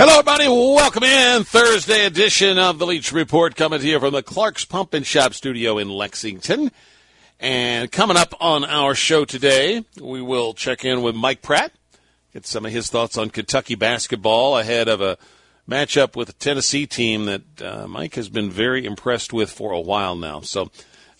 Hello, everybody. Welcome in. Thursday edition of the Leach Report coming to you from the Clark's Pump and Shop studio in Lexington. And coming up on our show today, we will check in with Mike Pratt, get some of his thoughts on Kentucky basketball ahead of a matchup with a Tennessee team that uh, Mike has been very impressed with for a while now. So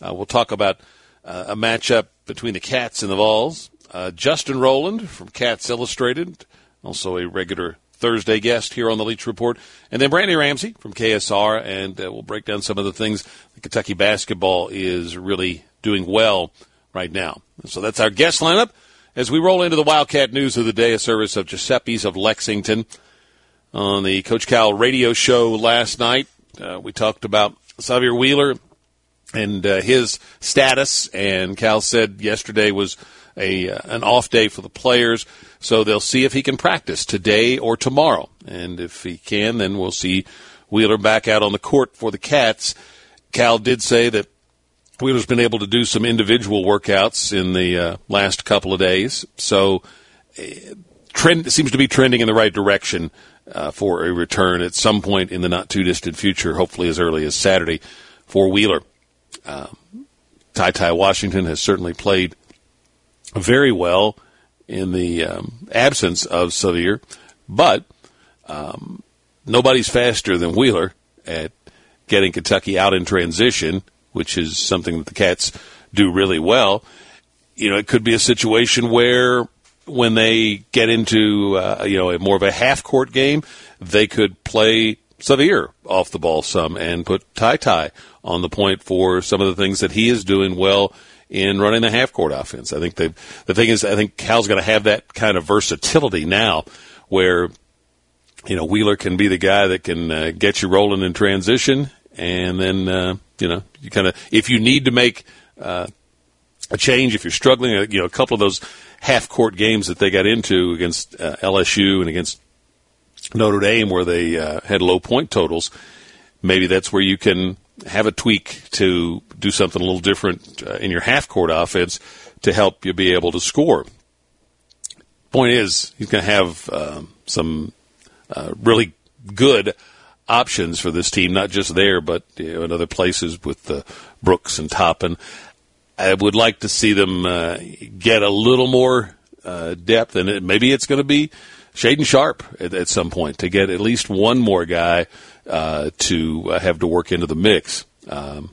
uh, we'll talk about uh, a matchup between the Cats and the Vols. Uh, Justin Rowland from Cats Illustrated, also a regular Thursday guest here on the Leach Report. And then Brandon Ramsey from KSR, and uh, we'll break down some of the things that Kentucky basketball is really doing well right now. So that's our guest lineup as we roll into the Wildcat news of the day, a service of Giuseppe's of Lexington. On the Coach Cal radio show last night, uh, we talked about Sahvir Wheeler and uh, his status, and Cal said yesterday was a uh, an off day for the players. So they'll see if he can practice today or tomorrow. And if he can, then we'll see Wheeler back out on the court for the Cats. Cal did say that Wheeler's been able to do some individual workouts in the uh, last couple of days. So uh, trend seems to be trending in the right direction uh, for a return at some point in the not too distant future, hopefully as early as Saturday for Wheeler. Um, Ty Ty Washington has certainly played very well in the um, absence of Sahvir, but um, nobody's faster than Wheeler at getting Kentucky out in transition, which is something that the Cats do really well. You know, it could be a situation where when they get into uh, you know a more of a half court game, they could play Sahvir off the ball some and put Ty Ty on the point for some of the things that he is doing well in running the half court offense. I think they the thing is I think Cal's going to have that kind of versatility now where you know Wheeler can be the guy that can uh, get you rolling in transition and then uh, you know you kind of if you need to make uh, a change if you're struggling uh, you know a couple of those half court games that they got into against uh, LSU and against Notre Dame where they uh, had low point totals maybe that's where you can have a tweak to do something a little different uh, in your half court offense to help you be able to score. Point is, he's going to have um, some uh, really good options for this team, not just there, but you know, in other places with uh, Brooks and Toppin. I would like to see them uh, get a little more uh, depth, and it, maybe it's going to be Shaedon Sharpe at, at, some point to get at least one more guy uh, to uh, have to work into the mix. Um,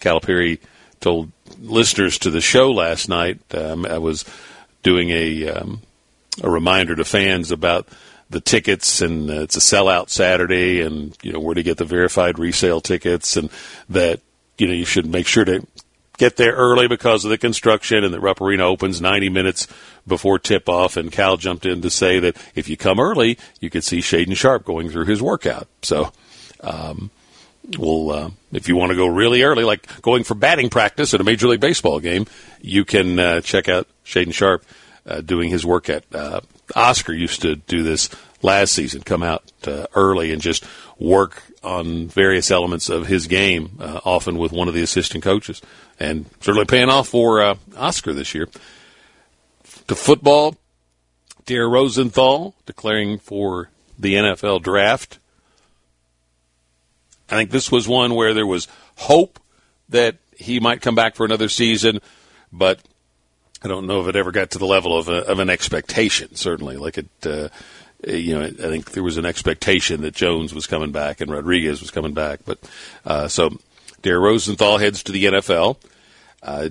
Calipari told listeners to the show last night. Um, I was doing a um, a reminder to fans about the tickets, and uh, it's a sellout Saturday, and you know where to get the verified resale tickets, and that you know you should make sure to get there early because of the construction, and the Rupp Arena opens 90 minutes before tip off. And Cal jumped in to say that if you come early, you could see Shaedon Sharpe going through his workout. So. Um, well, uh, if you want to go really early, like going for batting practice at a Major League Baseball game, you can uh, check out Shaedon Sharpe uh, doing his workout. Uh, Oscar used to do this last season, come out uh, early and just work on various elements of his game, uh, often with one of the assistant coaches, and certainly paying off for uh, Oscar this year. To football, Dare Rosenthal declaring for the NFL draft I think this was one where there was hope that he might come back for another season, but I don't know if it ever got to the level of, a, of an expectation. Certainly, like it, uh, you know, I think there was an expectation that Jones was coming back and Rodriguez was coming back, but uh, so Dare Rosenthal heads to the NFL. Uh,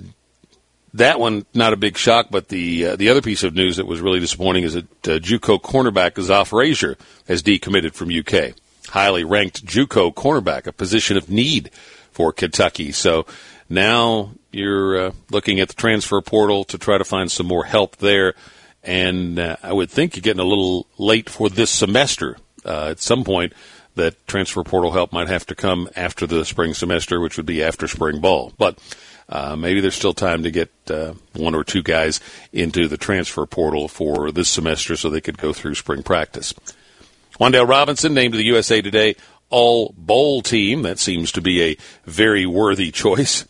that one not a big shock, but the uh, the other piece of news that was really disappointing is that uh, JUCO cornerback Zoff Frazier has decommitted from UK highly ranked JUCO cornerback, a position of need for Kentucky. So now you're uh, looking at the transfer portal to try to find some more help there. And uh, I would think you're getting a little late for this semester. Uh, at some point, that transfer portal help might have to come after the spring semester, which would be after spring ball. But uh, maybe there's still time to get uh, one or two guys into the transfer portal for this semester so they could go through spring practice. Wan'Dale Robinson named to the USA Today All Bowl team. That seems to be a very worthy choice.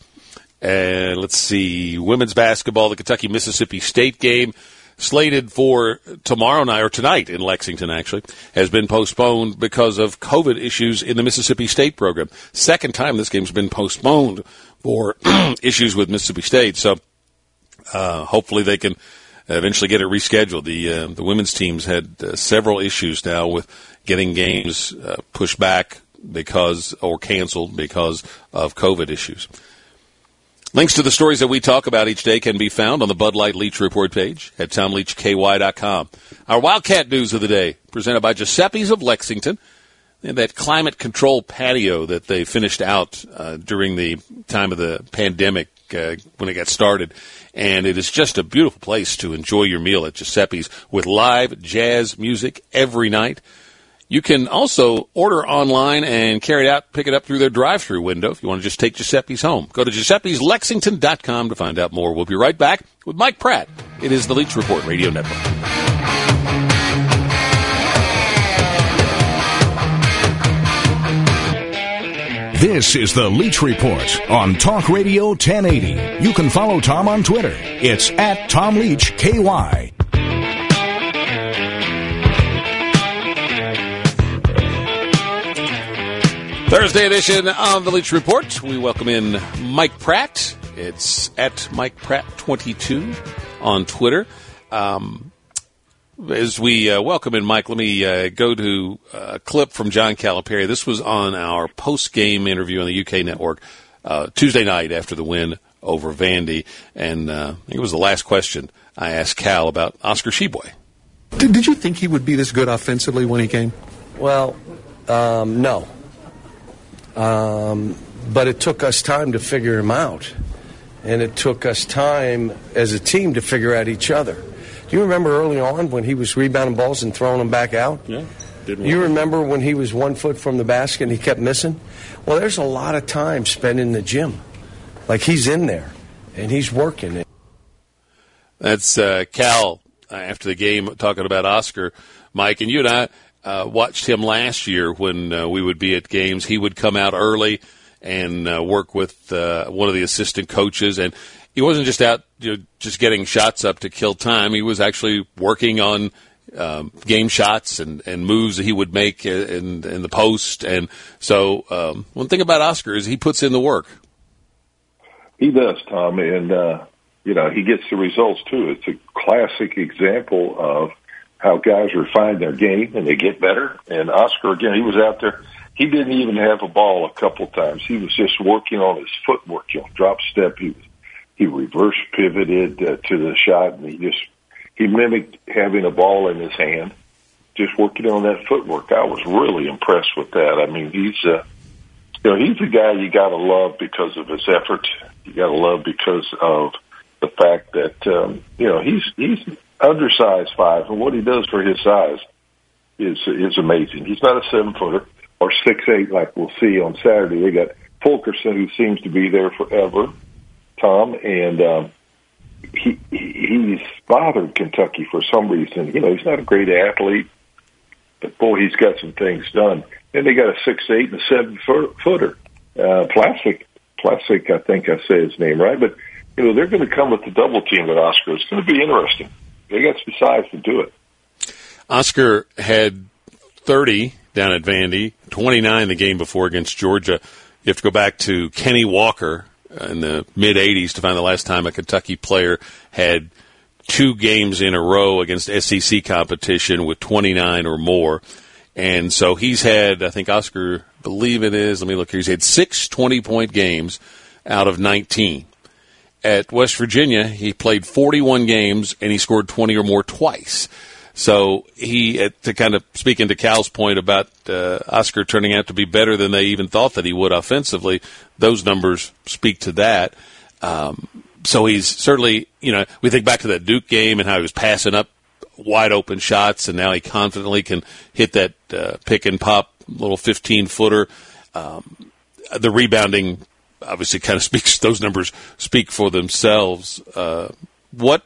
And let's see, women's basketball, the Kentucky Mississippi State game slated for tomorrow night or tonight in Lexington actually has been postponed because of COVID issues in the Mississippi State program. Second time this game's been postponed for issues with Mississippi State. So uh, hopefully they can eventually get it rescheduled. The uh, the women's teams had uh, several issues now with getting games uh, pushed back because or canceled because of COVID issues. Links to the stories that we talk about each day can be found on the Bud Light Leach Report page at TomLeachKY.com. Our Wildcat News of the day, presented by Giuseppe's of Lexington. And that climate control patio that they finished out uh, during the time of the pandemic uh, when it got started. And it is just a beautiful place to enjoy your meal at Giuseppe's with live jazz music every night. You can also order online and carry it out, pick it up through their drive-through window if you want to just take Giuseppe's home. Go to giuseppe'slexington.com to find out more. We'll be right back with Mike Pratt. It is the Leach Report Radio Network. This is the Leach Report on Talk Radio 1080. You can follow Tom on Twitter. It's at Tom Leach KY. Thursday edition of the Leach Report. We welcome in Mike Pratt. It's at Mike Pratt 22 on Twitter. Um, as we uh, welcome in Mike, let me uh, go to a clip from John Calipari. This was on our post game interview on the UK network uh, Tuesday night after the win over Vandy. And uh, it was the last question I asked Cal about Oscar Tshiebwe. Did, did you think he would be this good offensively when he came? Well, um, no. Um, but it took us time to figure him out. And it took us time as a team to figure out each other. Do you remember early on when he was rebounding balls and throwing them back out? Yeah. Didn't You remember when he was one foot from the basket and he kept missing? Well, there's a lot of time spent in the gym. Like he's in there and he's working. it. That's uh, Cal uh, after the game talking about Oscar, Mike, and you and I uh, watched him last year when uh, we would be at games. He would come out early and uh, work with uh, one of the assistant coaches, and he wasn't just out you know, just getting shots up to kill time. He was actually working on um, game shots and, and moves that he would make in, in the post. And so, um, one thing about Oscar is he puts in the work. He does, Tom, and uh, you know he gets the results too. It's a classic example of how guys refine their game and they get better. And Oscar, again, he was out there. He didn't even have a ball a couple times. He was just working on his footwork, you know, drop step. He was, he reverse pivoted uh, to the shot and he just, he mimicked having a ball in his hand, just working on that footwork. I was really impressed with that. I mean, he's, uh, you know, he's a guy you gotta love because of his effort. You gotta love because of the fact that, um, you know, he's, he's, undersized five, and what he does for his size is is amazing. He's not a seven footer or six eight like we'll see on Saturday. They got Fulkerson, who seems to be there forever, Tom, and um, he he's bothered Kentucky for some reason. You know, he's not a great athlete, but boy, he's got some things done. Then they got a six eight and a seven footer, uh, plastic, plastic. I think I say his name right, but you know they're going to come with the double team at Oscar. It's going to be interesting they got some size to do it. Oscar had 30 down at Vandy, 29 the game before against Georgia. You have to go back to Kenny Walker in the mid 80s to find the last time a Kentucky player had two games in a row against SEC competition with 29 or more. And so he's had, I think Oscar, believe it is, let me look here, he's had six 20 point games out of 19 at West Virginia, he played 41 games and he scored 20 or more twice. So he, to kind of speak into Cal's point about uh, Oscar turning out to be better than they even thought that he would offensively, those numbers speak to that. Um, so he's certainly, you know, we think back to that Duke game and how he was passing up wide open shots, and now he confidently can hit that uh, pick and pop little 15 footer. Um, the rebounding obviously kind of speaks, those numbers speak for themselves. Uh, what,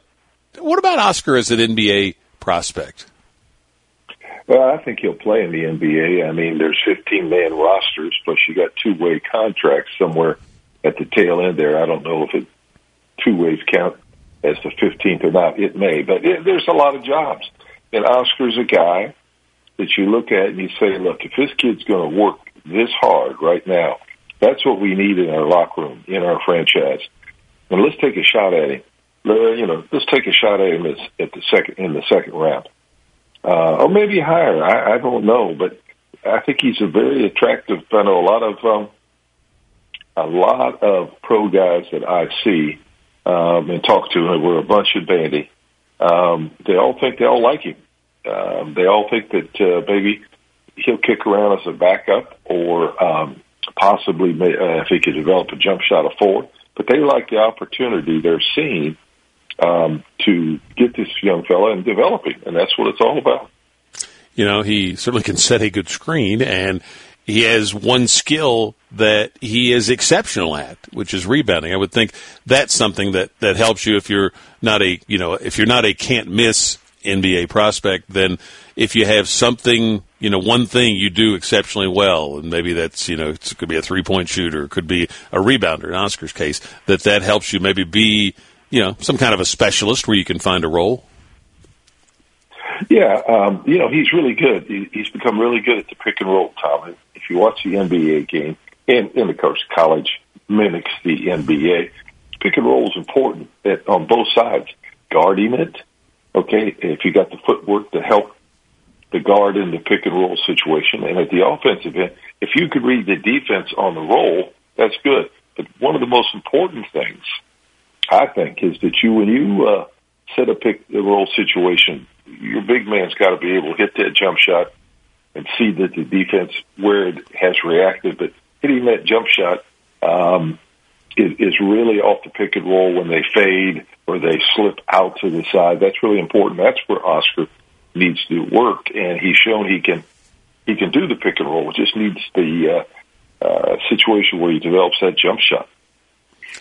what about Oscar as an NBA prospect? Well, I think he'll play in the NBA. I mean, there's 15 man rosters, plus you got two way contracts somewhere at the tail end there. I don't know if it two ways count as the 15th or not. It may, but it, there's a lot of jobs. And Oscar's a guy that you look at and you say, look, if this kid's going to work this hard right now, that's what we need in our locker room, in our franchise. And let's take a shot at him. You know, let's take a shot at him at the second in the second round, uh, or maybe higher. I, I don't know, but I think he's a very attractive. I know a lot of um, a lot of pro guys that I see um, and talk to, and we're a bunch of bandy. Um, they all think they all like him. Um, they all think that uh, maybe he'll kick around as a backup, or um, possibly uh, if he could develop a jump shot of four. But they like the opportunity they're seeing um, to get this young fella and develop him, and that's what it's all about. You know, he certainly can set a good screen, and he has one skill that he is exceptional at, which is rebounding. I would think that's something that, that helps you if you're not a you know if you're not a can't miss NBA prospect. Then if you have something you know one thing you do exceptionally well, and maybe that's you know it could be a three point shooter, it could be a rebounder in Oscar's case, that that helps you maybe be you know, some kind of a specialist where you can find a role? Yeah, um, you know, he's really good. He, he's become really good at the pick and roll, Tom. If you watch the NBA game, and, and of course, college mimics the NBA, pick and roll is important at, on both sides. Guarding it, okay, if you got the footwork to help the guard in the pick and roll situation, and at the offensive end, if you could read the defense on the roll, that's good. But one of the most important things I think, is that you when you uh, set a pick and roll situation, your big man's got to be able to hit that jump shot and see that the defense where it has reacted, but hitting that jump shot um, is, is really off the pick and roll when they fade or they slip out to the side. That's really important. That's where Oscar needs to work, and he's shown he can he can do the pick and roll. It just needs the uh, uh, situation where he develops that jump shot.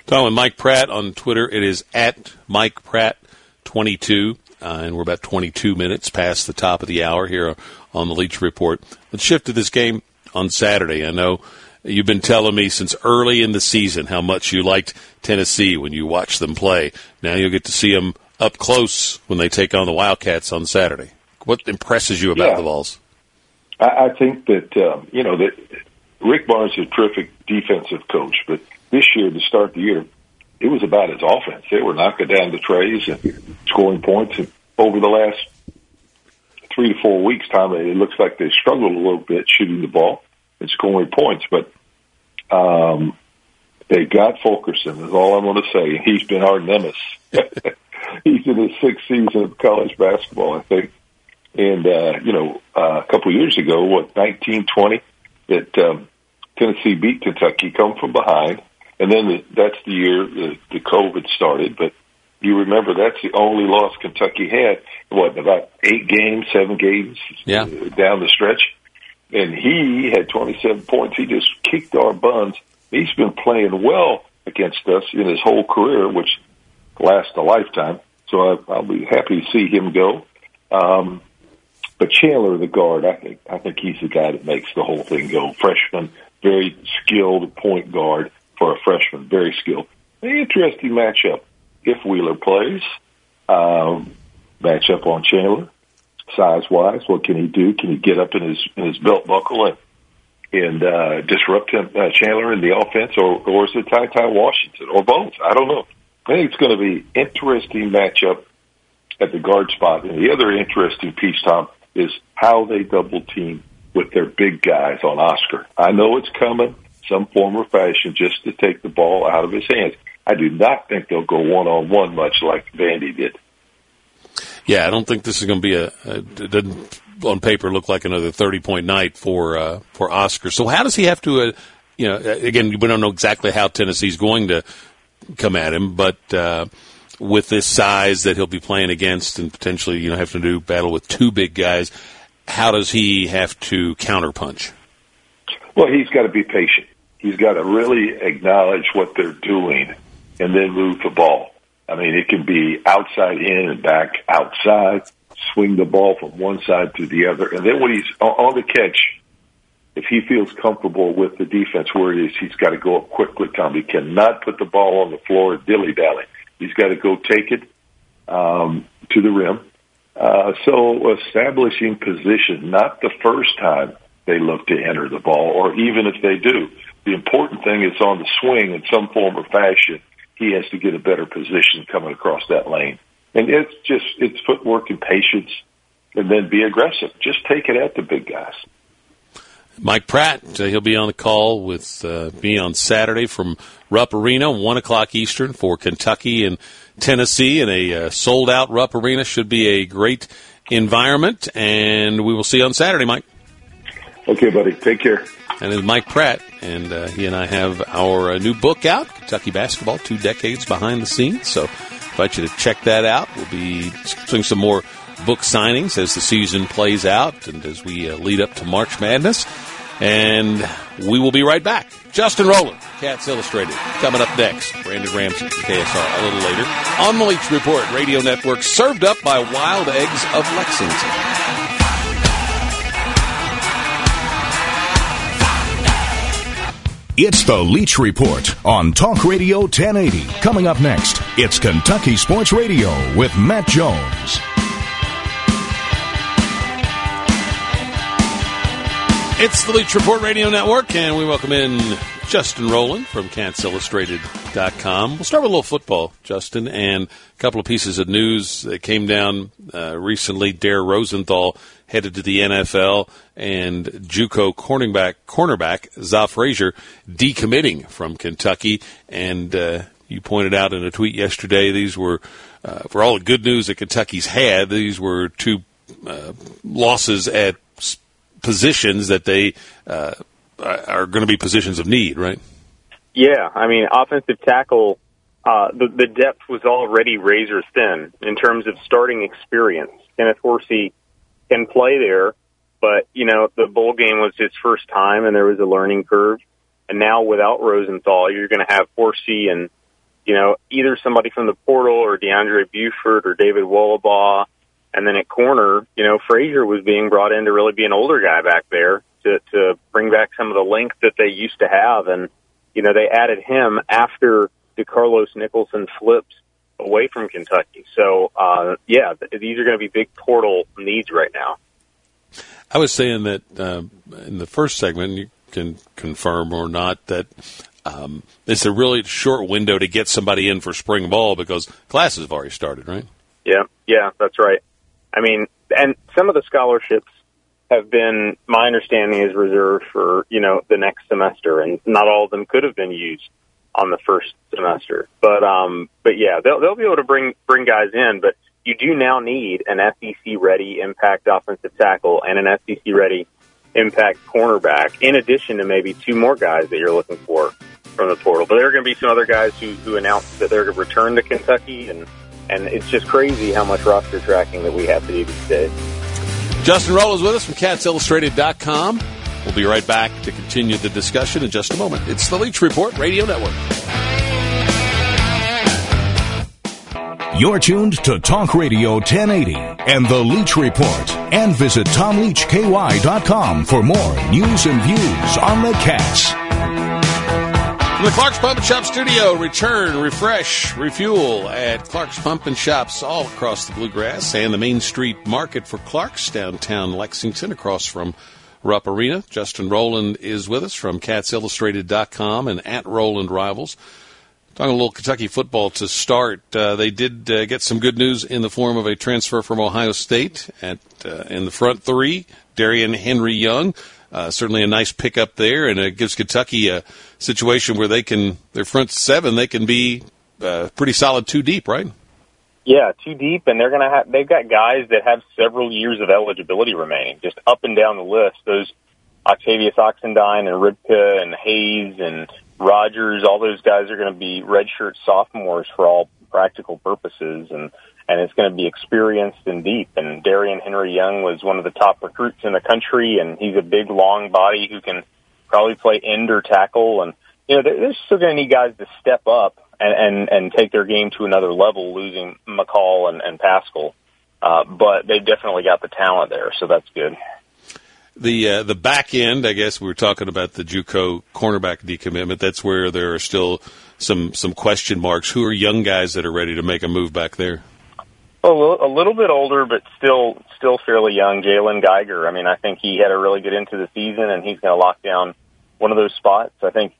With Mike Pratt on Twitter. It is at Mike Pratt 22, uh, and we're about 22 minutes past the top of the hour here on the Leach Report. Let's shift to this game on Saturday. I know you've been telling me since early in the season how much you liked Tennessee when you watched them play. Now you'll get to see them up close when they take on the Wildcats on Saturday. What impresses you about yeah. the Vols? I, I think that um, you know that Rick Barnes is a terrific defensive coach, but this year to start the year, it was about his offense. They were knocking down the trays and scoring points. And over the last three to four weeks, time it looks like they struggled a little bit shooting the ball and scoring points. But um, they got Fulkerson. Is all I'm going to say. He's been our nemesis. He's in his sixth season of college basketball, I think. And uh, you know, uh, a couple of years ago, what 1920, that um, Tennessee beat Kentucky, come from behind and then the, that's the year the, the COVID started. But you remember that's the only loss Kentucky had. What about eight games, seven games yeah. down the stretch? And he had 27 points. He just kicked our buns. He's been playing well against us in his whole career, which lasts a lifetime. So I, I'll be happy to see him go. Um, but Chandler, the guard, I think I think he's the guy that makes the whole thing go. Freshman, very skilled point guard for a freshman, very skilled. An interesting matchup if Wheeler plays. Um, matchup on Chandler, size wise. What can he do? Can he get up in his in his belt buckle and and uh, disrupt him, uh, Chandler in the offense, or or is it Ty Ty Washington, or both? I don't know. I think it's going to be interesting matchup at the guard spot. And the other interesting piece, Tom, is how they double team with their big guys on Oscar. I know it's coming some form or fashion just to take the ball out of his hands. I do not think they'll go one on one much like Vandy did. Yeah, I don't think this is going to be a. a it doesn't on paper look like another thirty point night for uh, for Oscar. So how does he have to? Uh, you know, again, we don't know exactly how Tennessee's going to come at him, but uh, with this size that he'll be playing against, and potentially you know have to do battle with two big guys, how does he have to counterpunch? Well, he's got to be patient. He's got to really acknowledge what they're doing and then move the ball. I mean, it can be outside in and back outside, swing the ball from one side to the other. And then when he's on the catch, if he feels comfortable with the defense where it is, he's got to go up quickly, Tom. He cannot put the ball on the floor dilly dally. He's got to go take it um, to the rim. Uh, so establishing position, not the first time they look to enter the ball, or even if they do. The important thing is on the swing in some form or fashion he has to get a better position coming across that lane. And it's just, it's footwork and patience and then be aggressive. Just take it at the big guys. Mike Pratt, uh, he'll be on the call with uh, me on Saturday from Rupp Arena, 1 o'clock Eastern for Kentucky and Tennessee in a uh, sold out Rupp Arena. Should be a great environment, and we will see you on Saturday, Mike. Okay, buddy. Take care and it's Mike Pratt, and uh, he and I have our uh, new book out, Kentucky Basketball: Two Decades Behind the Scenes. So, invite you to check that out. We'll be doing some more book signings as the season plays out and as we uh, lead up to March Madness. And we will be right back. Justin Rowland, Cats Illustrated, coming up next. Brandon Ramsey, KSR, a little later on the Leach Report Radio Network, served up by Wild Eggs of Lexington. It's the Leach Report on Talk Radio 1080. Coming up next, it's Kentucky Sports Radio with Matt Jones. It's the Leach Report Radio Network, and we welcome in Justin Rowland from CatsIllustrated.com. We'll start with a little football, Justin, and a couple of pieces of news that came down uh, recently. Dare Rosenthal headed to the NFL, and JUCO cornerback cornerback Za Frazier decommitting from Kentucky. And uh, you pointed out in a tweet yesterday these were uh, for all the good news that Kentucky's had. These were two uh, losses at positions that they uh, are going to be positions of need, right? Yeah, I mean, offensive tackle. Uh, the, the depth was already razor thin in terms of starting experience. Kenneth Horsey can play there, but you know the bowl game was his first time, and there was a learning curve. And now without Rosenthal, you're going to have Horsey and you know either somebody from the portal or DeAndre Buford or David Wohlabaugh. And then at corner, you know, Frazier was being brought in to really be an older guy back there to, to bring back some of the length that they used to have. And, you know, they added him after DeCarlos Nicholson flips away from Kentucky. So, uh, yeah, these are going to be big portal needs right now. I was saying that uh, in the first segment, you can confirm or not that um, it's a really short window to get somebody in for spring ball because classes have already started, right? Yeah, yeah, that's right. I mean, and some of the scholarships have been, my understanding is reserved for, you know, the next semester, and not all of them could have been used on the first semester. But um, but yeah, they'll they'll be able to bring bring guys in, but you do now need an SEC ready impact offensive tackle and an SEC ready impact cornerback, in addition to maybe two more guys that you're looking for from the portal. But there are going to be some other guys who who announced that they're going to return to Kentucky, and and it's just crazy how much roster tracking that we have to do these days. Justin Roll is with us from CatsIllustrated.com. We'll be right back to continue the discussion in just a moment. It's the Leach Report Radio Network. You're tuned to Talk Radio 1080 and the Leach Report. And visit TomLeachKY.com for more news and views on the Cats. From the Clark's Pump and Shop studio, return, refresh, refuel at Clark's Pump and Shops all across the Bluegrass and the Main Street Market for Clark's downtown Lexington across from Rupp Arena. Justin Rowland is with us from CatsIllustrated.com and at Rowland Rivals. Talking a little Kentucky football to start. Uh, they did uh, get some good news in the form of a transfer from Ohio State at uh, in the front three. Darrion Henry Young, uh, certainly a nice pickup there, and it gives Kentucky a situation where they can their front seven they can be uh, pretty solid two deep, right? Yeah, too deep, and they're gonna have. They've got guys that have several years of eligibility remaining, just up and down the list. Those Octavius Oxendine and Ripka and Hayes and Rogers, all those guys are going to be redshirt sophomores for all practical purposes, and and it's going to be experienced and deep. And Darrion Henry Young was one of the top recruits in the country, and he's a big, long body who can probably play end or tackle, and you know they're, they're still going to need guys to step up and, and and take their game to another level. Losing McCall and, and Paschal, uh, but they've definitely got the talent there, so that's good. The uh, the back end, I guess we were talking about the JUCO cornerback decommitment. That's where there are still some some question marks. Who are young guys that are ready to make a move back there? A little, a little bit older, but still still fairly young. Jalen Geiger. I mean, I think he had a really good into the season, and he's going to lock down one of those spots. I think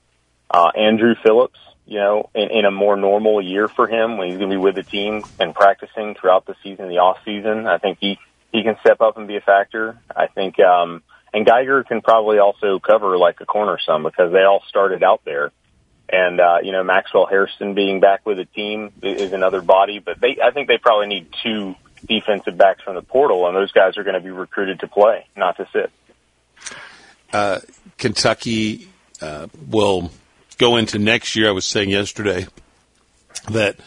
uh, Andru Phillips. You know, in, in a more normal year for him, when he's going to be with the team and practicing throughout the season, the off season, I think he he can step up and be a factor. I think, um, and Geiger can probably also cover like a corner some because they all started out there. And, uh, you know, Maxwell Hairston being back with the team is another body, but they, I think they probably need two defensive backs from the portal, and those guys are going to be recruited to play, not to sit. Uh, Kentucky uh, will go into next year. I was saying yesterday that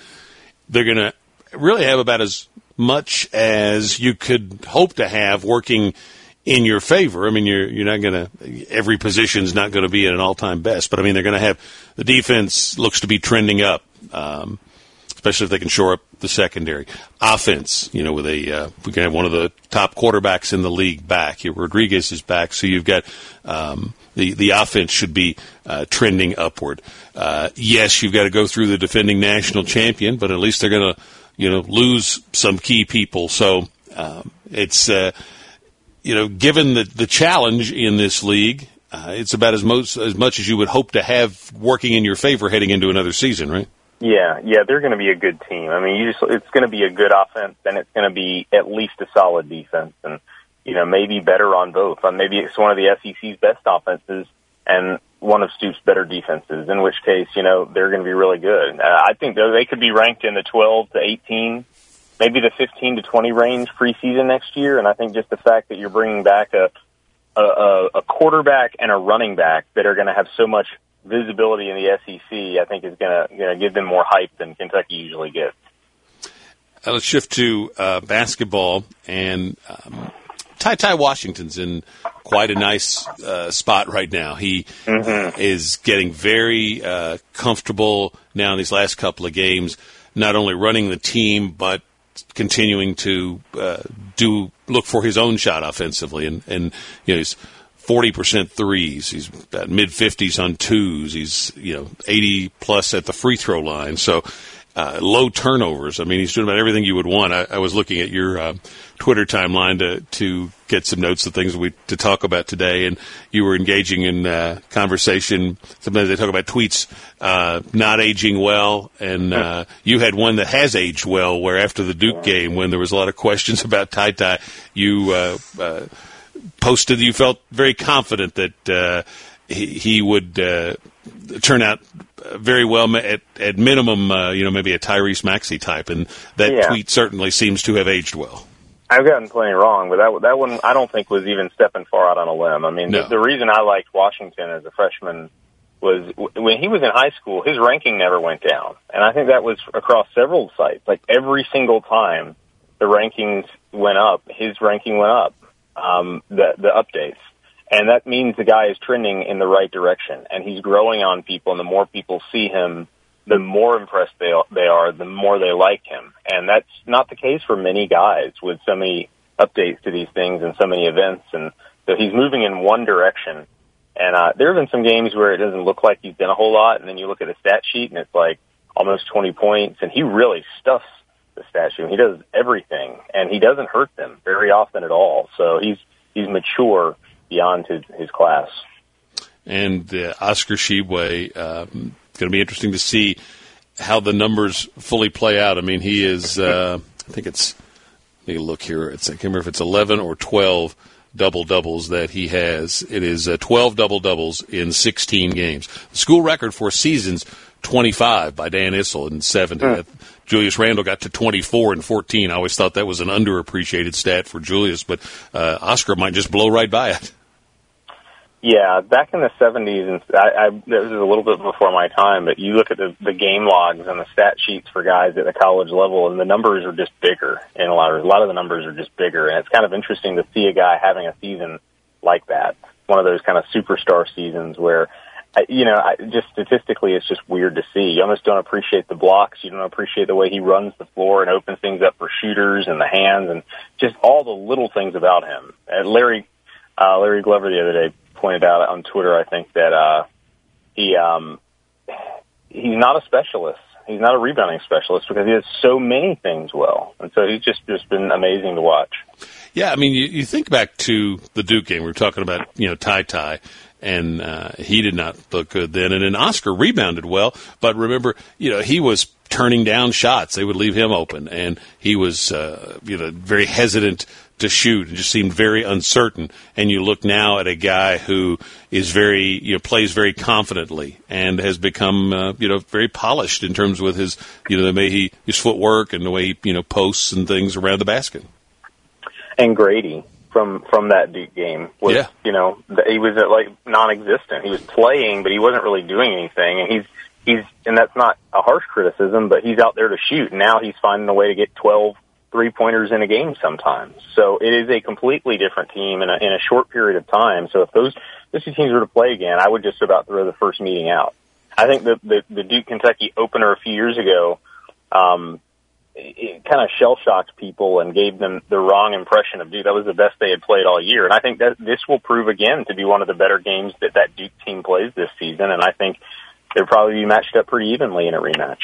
they're going to really have about as much as you could hope to have working in your favor. I mean, you're you're not going to every position's not going to be at an all time best, but I mean they're going to have the defense looks to be trending up, um, especially if they can shore up the secondary. Offense, you know, with a uh, we can have one of the top quarterbacks in the league back. Rodriguez is back, so you've got. Um, the, the offense should be uh, trending upward. Uh, yes, you've got to go through the defending national champion, but at least they're going to, you know, lose some key people. So um, it's uh, you know, given the, the challenge in this league, uh, it's about as most as much as you would hope to have working in your favor heading into another season, right? Yeah, yeah, they're going to be a good team. I mean, you just it's going to be a good offense, and it's going to be at least a solid defense, and you know maybe better on both. Uh, maybe it's one of the SEC's best offenses and one of Stoops' better defenses. In which case, you know they're going to be really good. Uh, I think they could be ranked in the 12 to 18 maybe the 15 to 20 range preseason next year. And I think just the fact that you're bringing back a, a, a quarterback and a running back that are going to have so much visibility in the SEC, I think is going to give them more hype than Kentucky usually gets. Uh, let's shift to uh, basketball and um, Ty Ty Washington's in quite a nice uh, spot right now. He mm-hmm. is getting very uh, comfortable now in these last couple of games, not only running the team but continuing to uh, do look for his own shot offensively, and and you know he's forty percent threes. He's about mid fifties on twos. He's you know eighty plus at the free throw line. So uh, low turnovers. I mean, he's doing about everything you would want. I, I was looking at your uh, Twitter timeline to to get some notes of things we to talk about today, and you were engaging in uh, conversation. Sometimes they talk about tweets uh, not aging well, and uh, you had one that has aged well. Where after the Duke game, when there was a lot of questions about Ty Ty, you uh, uh, posted you felt very confident that uh, he, he would uh, turn out very well at at minimum, uh, you know, maybe a Tyrese Maxey type, and that yeah. tweet certainly seems to have aged well. I've gotten plenty wrong, but that that one I don't think was even stepping far out on a limb. I mean, No. the, the reason I liked Washington as a freshman was w- when he was in high school, his ranking never went down, and I think that was across several sites. Like every single time the rankings went up, his ranking went up. Um, the the updates, and that means the guy is trending in the right direction, and he's growing on people. And the more people see him, the more impressed they they are, the more they like him. And that's not the case for many guys with so many updates to these things and so many events. And so he's moving in one direction. And uh, there have been some games where it doesn't look like he's done a whole lot, and then you look at a stat sheet and it's like almost 20 points, and he really stuffs the stat sheet. He does everything, and he doesn't hurt them very often at all. So he's he's mature beyond his his class. and uh, Oscar Tshiebwe. Um, it's going to be interesting to see how the numbers fully play out. I mean, he is. Uh, I think it's. Let me look here. It's, I can't remember if it's eleven or twelve double doubles that he has. It is uh, twelve double doubles in sixteen games. The school record for seasons twenty five by Dan Issel in seventy. Julius Randle got to 24 and 14. I always thought that was an underappreciated stat for Julius, but uh, Oscar might just blow right by it. Yeah, back in the '70s, and I, I, this is a little bit before my time, but you look at the, the game logs and the stat sheets for guys at the college level, and the numbers are just bigger. And a lot of a lot of the numbers are just bigger, and it's kind of interesting to see a guy having a season like that. one of those kind of superstar seasons where you know, I, just statistically, it's just weird to see. You almost don't appreciate the blocks. You don't appreciate the way he runs the floor and opens things up for shooters and the hands and just all the little things about him. And Larry, uh, Larry Glover the other day pointed out on Twitter, I think that, uh, he, um, he's not a specialist. He's not a rebounding specialist because he does so many things well. And so he's just, just been amazing to watch. Yeah, I mean, you, you think back to the Duke game. We were talking about, you know, Ty Ty and uh, he did not look good then. And then Oscar rebounded well, but remember, you know, he was turning down shots. They would leave him open, and he was, uh, you know, very hesitant to shoot and just seemed very uncertain. And you look now at a guy who is very, you know, plays very confidently and has become, uh, you know, very polished in terms with his, you know, the way he his footwork and the way he, you know, posts and things around the basket. And Grady, from from that Duke game was yeah. you know he was uh, like non-existent. He was playing, but he wasn't really doing anything. And he's he's and that's not a harsh criticism, but he's out there to shoot. And now he's finding a way to get 12 three pointers in a game sometimes. So it is a completely different team in a in a short period of time. So if those those two teams were to play again, I would just about throw the first meeting out. I think the the, the Duke Kentucky opener a few years ago. Um, it kind of shell shocked people and gave them the wrong impression of Duke. That was the best they had played all year, and I think that this will prove again to be one of the better games that that Duke team plays this season. And I think they'll probably be matched up pretty evenly in a rematch.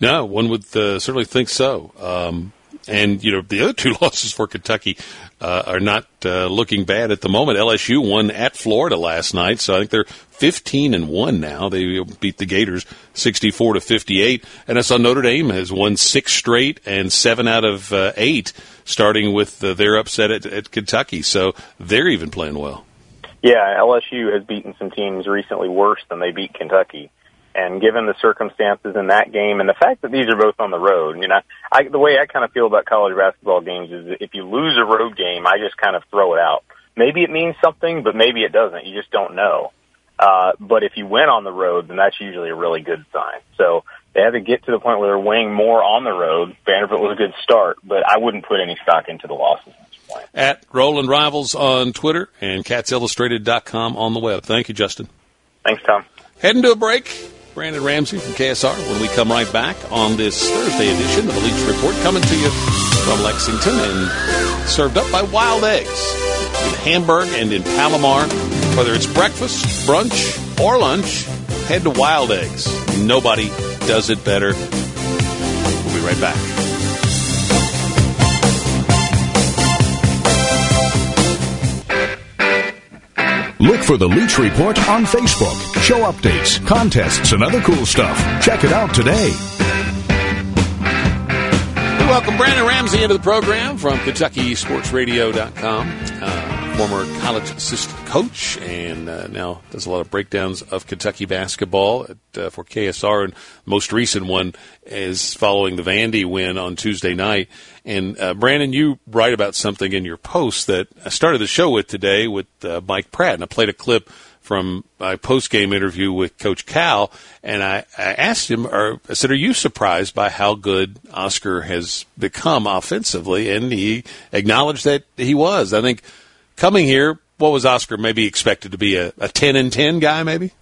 No, one would uh, certainly think so. Um, and you know the other two losses for Kentucky uh, are not uh, looking bad at the moment. LSU won at Florida last night, so I think they're 15 and one now. They beat the Gators 64 to 58, and I saw Notre Dame has won six straight and seven out of uh, eight, starting with uh, their upset at, at Kentucky. So they're even playing well. Yeah, LSU has beaten some teams recently worse than they beat Kentucky. And given the circumstances in that game and the fact that these are both on the road, you know, I, the way I kind of feel about college basketball games is if you lose a road game, I just kind of throw it out. Maybe it means something, but maybe it doesn't. You just don't know. Uh, but if you win on the road, then that's usually a really good sign. So they had to get to the point where they're winning more on the road. Vanderbilt was a good start, but I wouldn't put any stock into the losses at this point. At Rowland Rivals on Twitter and CatsIllustrated.com on the web. Thank you, Justin. Thanks, Tom. Heading to a break. Brandon Ramsey from KSR when we come right back on this Thursday edition of the Leach Report, coming to you from Lexington and served up by Wild Eggs in Hamburg and in Palomar. Whether it's breakfast, brunch, or lunch, head to Wild Eggs. Nobody does it better. We'll be right back. Look for the Leach Report on Facebook. Show updates, contests, and other cool stuff. Check it out today. We welcome Brandon Ramsey into the program from KentuckySportsRadio.com. Uh, former college assistant coach and uh, now does a lot of breakdowns of Kentucky basketball at, uh, for KSR. And most recent one is following the Vandy win on Tuesday night. And uh, Brandon, you write about something in your post that I started the show with today with uh, Mike Pratt, and I played a clip from my post game interview with Coach Cal, and I, I asked him, or I said, "Are you surprised by how good Oscar has become offensively?" And he acknowledged that he was. I think coming here, what was Oscar maybe expected to be a, a ten and ten guy, maybe?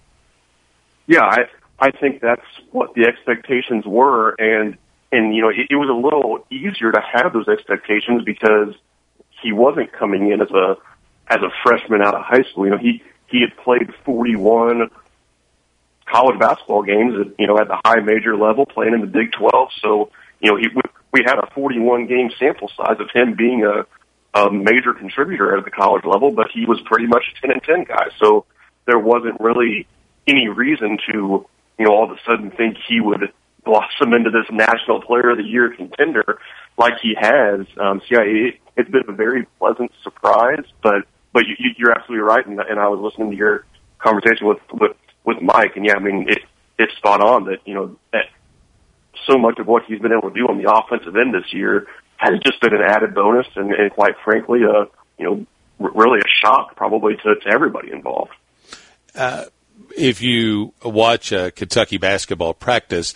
Yeah, I I think that's what the expectations were, and and you know it, it was a little easier to have those expectations because he wasn't coming in as a as a freshman out of high school. You know, he he had played 41 college basketball games, at, you know, at the high major level, playing in the Big 12. So, you know, he we had a 41 game sample size of him being a a major contributor at the college level, but he was pretty much a 10 and 10 guy. So there wasn't really any reason to, you know, all of a sudden think he would blossom into this national player of the year contender like he has. Um, so yeah, it, it's been a very pleasant surprise, but, but you, you're absolutely right. And, and I was listening to your conversation with, with, with Mike and yeah, I mean, it, it's spot on that, you know, that so much of what he's been able to do on the offensive end this year has just been an added bonus and, and quite frankly, a, you know, r- really a shock probably to, to everybody involved. Uh, if you watch uh, Kentucky basketball practice,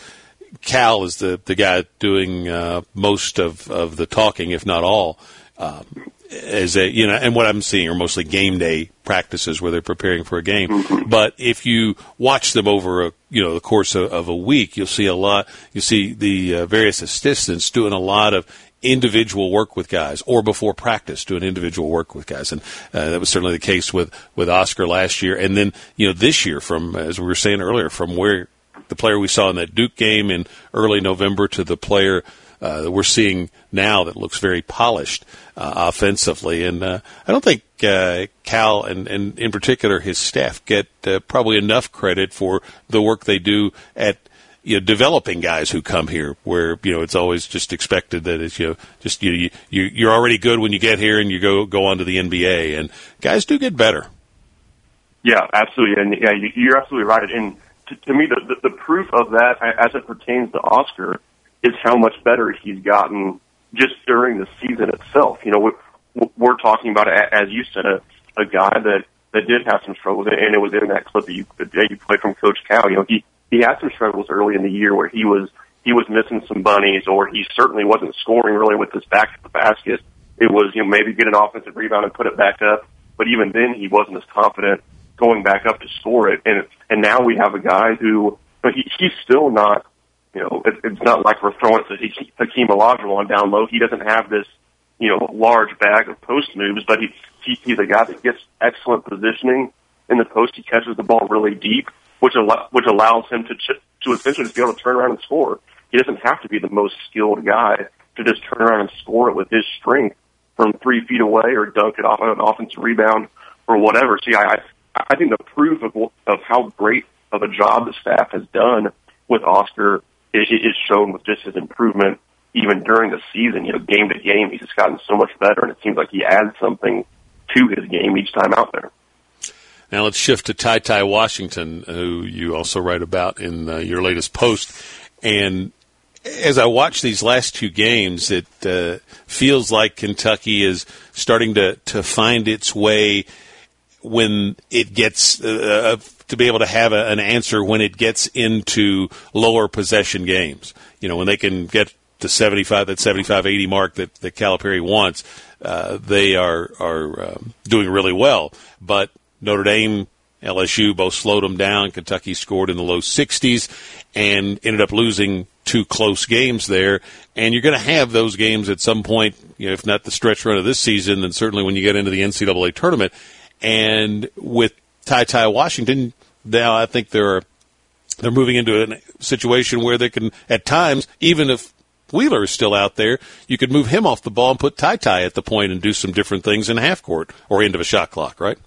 Cal is the, the guy doing uh, most of, of the talking, if not all. Um, as a you know, and what I'm seeing are mostly game day practices where they're preparing for a game. Mm-hmm. But if you watch them over a you know the course of, of a week, you'll see a lot. You see the uh, various assistants doing a lot of individual work with guys, or before practice doing individual work with guys, and uh, that was certainly the case with with Oscar last year, and then you know this year from as we were saying earlier, from where the player we saw in that Duke game in early November to the player uh, that we're seeing now that looks very polished uh, offensively. And uh, I don't think uh, Cal and, and in particular his staff get uh, probably enough credit for the work they do at you know, developing guys who come here, where you know it's always just expected that it's you know just you you you're already good when you get here and you go go on to the NBA, and guys do get better. Yeah, absolutely, and yeah, you're absolutely right. And to, to me, the, the the proof of that, as it pertains to Oscar, is how much better he's gotten just during the season itself. You know, we're, we're talking about, as you said, a, a guy that, that did have some struggles, and it was in that clip that you, that you played from Coach Cal. You know, he, he had some struggles early in the year where he was, he was missing some bunnies, or he certainly wasn't scoring really with his back to the basket. It was, you know, maybe get an offensive rebound and put it back up, but even then he wasn't as confident going back up to score it. And, and now we have a guy who, but he, he's still not you know, it, it's not like we're throwing to Hakeem Olajuwon down low. He doesn't have this, you know, large bag of post moves, but he, he he's a guy that gets excellent positioning in the post. He catches the ball really deep, which al- which allows him to ch- to essentially be able to turn around and score. He doesn't have to be the most skilled guy to just turn around and score it with his strength from three feet away or dunk it off an offensive rebound or whatever. See, I I think the proof of of how great of a job the staff has done with Oscar is, is shown with just his improvement even during the season. You know, game to game, he's just gotten so much better, and it seems like he adds something to his game each time out there. Now let's shift to Ty Ty Washington, who you also write about in uh, your latest post. And as I watch these last two games, it uh, feels like Kentucky is starting to, to find its way when it gets uh, uh to be able to have a, an answer when it gets into lower possession games. You know, when they can get to 75, that 75, 80 mark that, that Calipari wants, uh, they are, are um, doing really well. But Notre Dame, LSU both slowed them down. Kentucky scored in the low 60s and ended up losing two close games there. And you're going to have those games at some point, you know, if not the stretch run of this season, then certainly when you get into the NCAA tournament. And with Ty Ty Washington, now I think they're they're moving into a situation where they can, at times, even if Wheeler is still out there, you could move him off the ball and put Ty Ty at the point and do some different things in half court or end of a shot clock, right?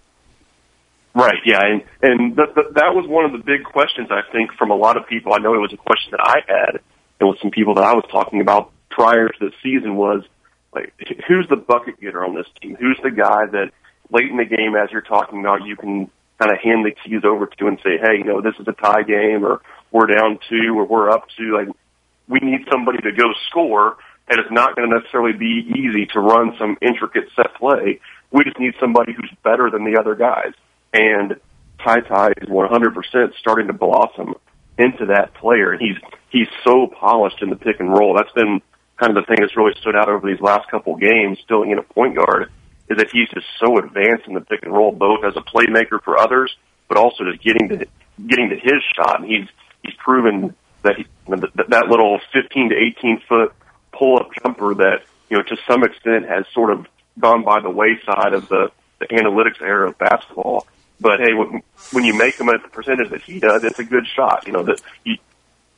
Right. Yeah, and and th- th- that was one of the big questions I think from a lot of people. I know it was a question that I had, and with some people that I was talking about prior to the season was like, who's the bucket getter on this team? Who's the guy that late in the game, as you're talking about, you can kind of hand the keys over to and say, hey, you know, this is a tie game or we're down two or we're up two. Like, we need somebody to go score, and it's not going to necessarily be easy to run some intricate set play. We just need somebody who's better than the other guys. And Ty Ty is 100% starting to blossom into that player. And he's, he's so polished in the pick and roll. That's been kind of the thing that's really stood out over these last couple games, still in a point guard is that he's just so advanced in the pick and roll, both as a playmaker for others, but also just getting to getting to his shot. And he's he's proven that he, that, that little 15 to 18 foot pull up jumper that you know to some extent has sort of gone by the wayside of the, the analytics era of basketball. But hey, when, you make them at the percentage that he does, it's a good shot. You know that he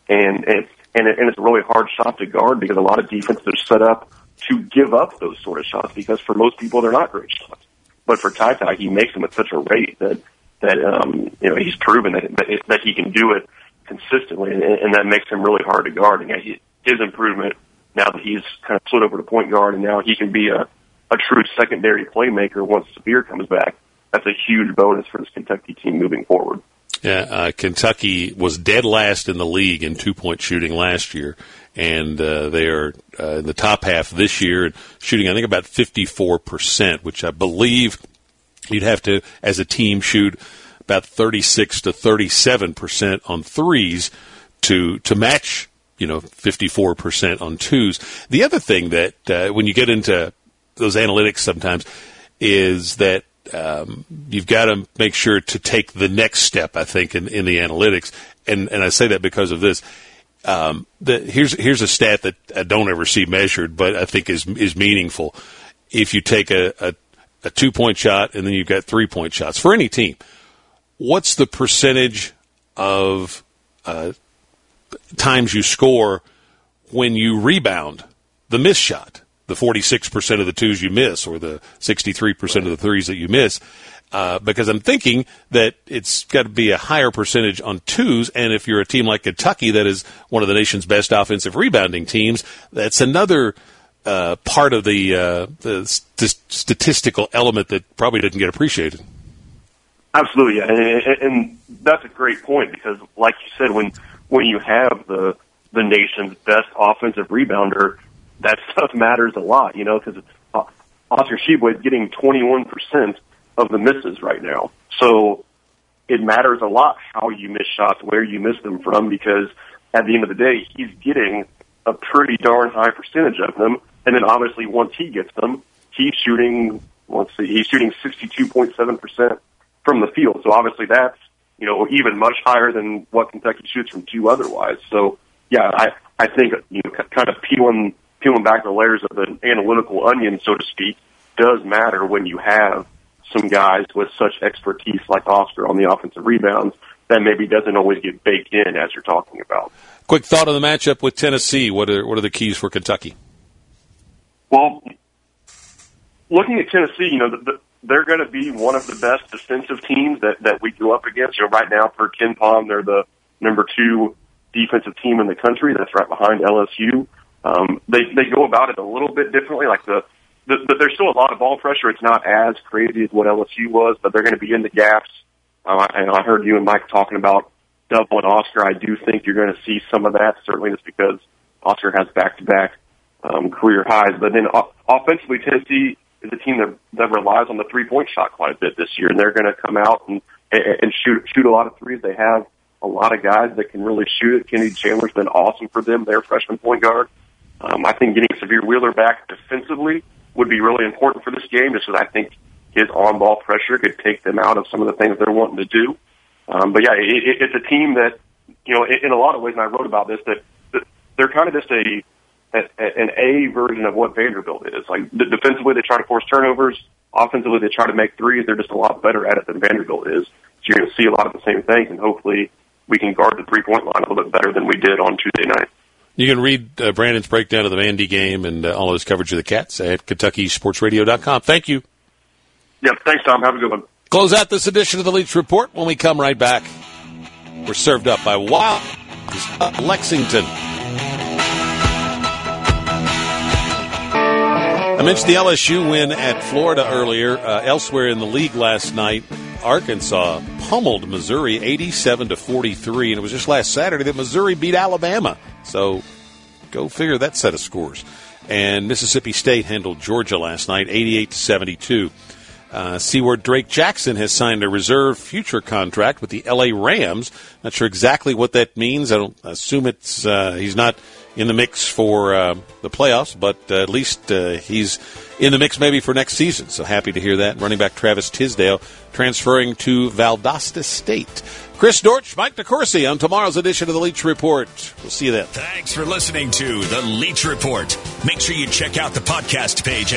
and and and, it, and it's a really hard shot to guard because a lot of defenses are set up to give up those sort of shots because for most people they're not great shots. But for Ty Ty, he makes them at such a rate that that um, you know he's proven that that, he can do it consistently, and, and that makes him really hard to guard. And he, his improvement now that he's kind of slid over to point guard, and now he can be a a true secondary playmaker once Sahvir comes back. That's a huge bonus for this Kentucky team moving forward. Yeah, uh, Kentucky was dead last in the league in two point shooting last year, and uh, they are uh, in the top half this year shooting, I think, about 54%, which I believe you'd have to, as a team, shoot about 36 to 37% on threes to to match, you know, 54% on twos. The other thing that uh, when you get into those analytics sometimes is that um, you've got to make sure to take the next step. I think in, in the analytics, and and I say that because of this. Um, the, here's here's a stat that I don't ever see measured, but I think is is meaningful. If you take a, a, a two point shot and then you've got three point shots for any team, what's the percentage of uh, times you score when you rebound the miss shot? The 46% of the twos you miss or the 63% of the threes that you miss. Uh, because I'm thinking that it's got to be a higher percentage on twos. And if you're a team like Kentucky, that is one of the nation's best offensive rebounding teams, that's another uh, part of the, uh, the st- statistical element that probably didn't get appreciated. Absolutely, yeah. and, and that's a great point because, like you said, when when you have the the nation's best offensive rebounder, that stuff matters a lot, you know, because uh, Oscar is getting 21% of the misses right now. So it matters a lot how you miss shots, where you miss them from, because at the end of the day, he's getting a pretty darn high percentage of them. And then obviously once he gets them, he's shooting, let's see, he's shooting 62.7% from the field. So obviously that's, you know, even much higher than what Kentucky shoots from two otherwise. So yeah, I, I think, you know, kind of peeling peeling back the layers of an analytical onion, so to speak, does matter when you have some guys with such expertise like Oscar on the offensive rebounds that maybe doesn't always get baked in as you're talking about. Quick thought on the matchup with Tennessee. What are what are the keys for Kentucky? Well, looking at Tennessee, you know, the, the, they're going to be one of the best defensive teams that that we go up against. You know, right now for KenPom, they're the number two defensive team in the country. That's right behind LSU. Um, they they go about it a little bit differently. Like the, the, the there's still a lot of ball pressure. It's not as crazy as what LSU was, but they're going to be in the gaps. Uh, and I heard you and Mike talking about double and Oscar. I do think you're going to see some of that. Certainly, just because Oscar has back to back career highs. But then uh, offensively, Tennessee is a team that that relies on the three point shot quite a bit this year, and they're going to come out and and shoot shoot a lot of threes. They have a lot of guys that can really shoot it. Kennedy Chandler's been awesome for them, their freshman point guard. Um, I think getting Sahvir Wheeler back defensively would be really important for this game, just because I think his on-ball pressure could take them out of some of the things they're wanting to do. Um, but yeah, it, it, it's a team that, you know, in, in a lot of ways, and I wrote about this, that, that they're kind of just a, a an A version of what Vanderbilt is. Like the, defensively, they try to force turnovers. Offensively, they try to make threes. They're just a lot better at it than Vanderbilt is. So you're going to see a lot of the same things, and hopefully, we can guard the three-point line a little bit better than we did on Tuesday night. You can read uh, Brandon's breakdown of the Vandy game and uh, all of his coverage of the Cats at KentuckySportsRadio.com. Thank you. Yep. Thanks, Tom. Have a good one. Close out this edition of the Leach Report when we come right back. We're served up by Wild Lexington. I mentioned the LSU win at Florida earlier. Uh, elsewhere in the league last night, Arkansas pummeled Missouri 87 to 43, and it was just last Saturday that Missouri beat Alabama. So go figure that set of scores. And Mississippi State handled Georgia last night 88 to 72. Uh, see where Drake Jackson has signed a reserve future contract with the LA Rams. Not sure exactly what that means. I don't assume it's uh, he's not in the mix for uh, the playoffs, but uh, at least uh, he's in the mix maybe for next season. So happy to hear that. Running back Travis Tisdale transferring to Valdosta State. Chris Dortch, Mike DeCourcy on tomorrow's edition of the Leach Report. We'll see you then. Thanks for listening to the Leach Report. Make sure you check out the podcast page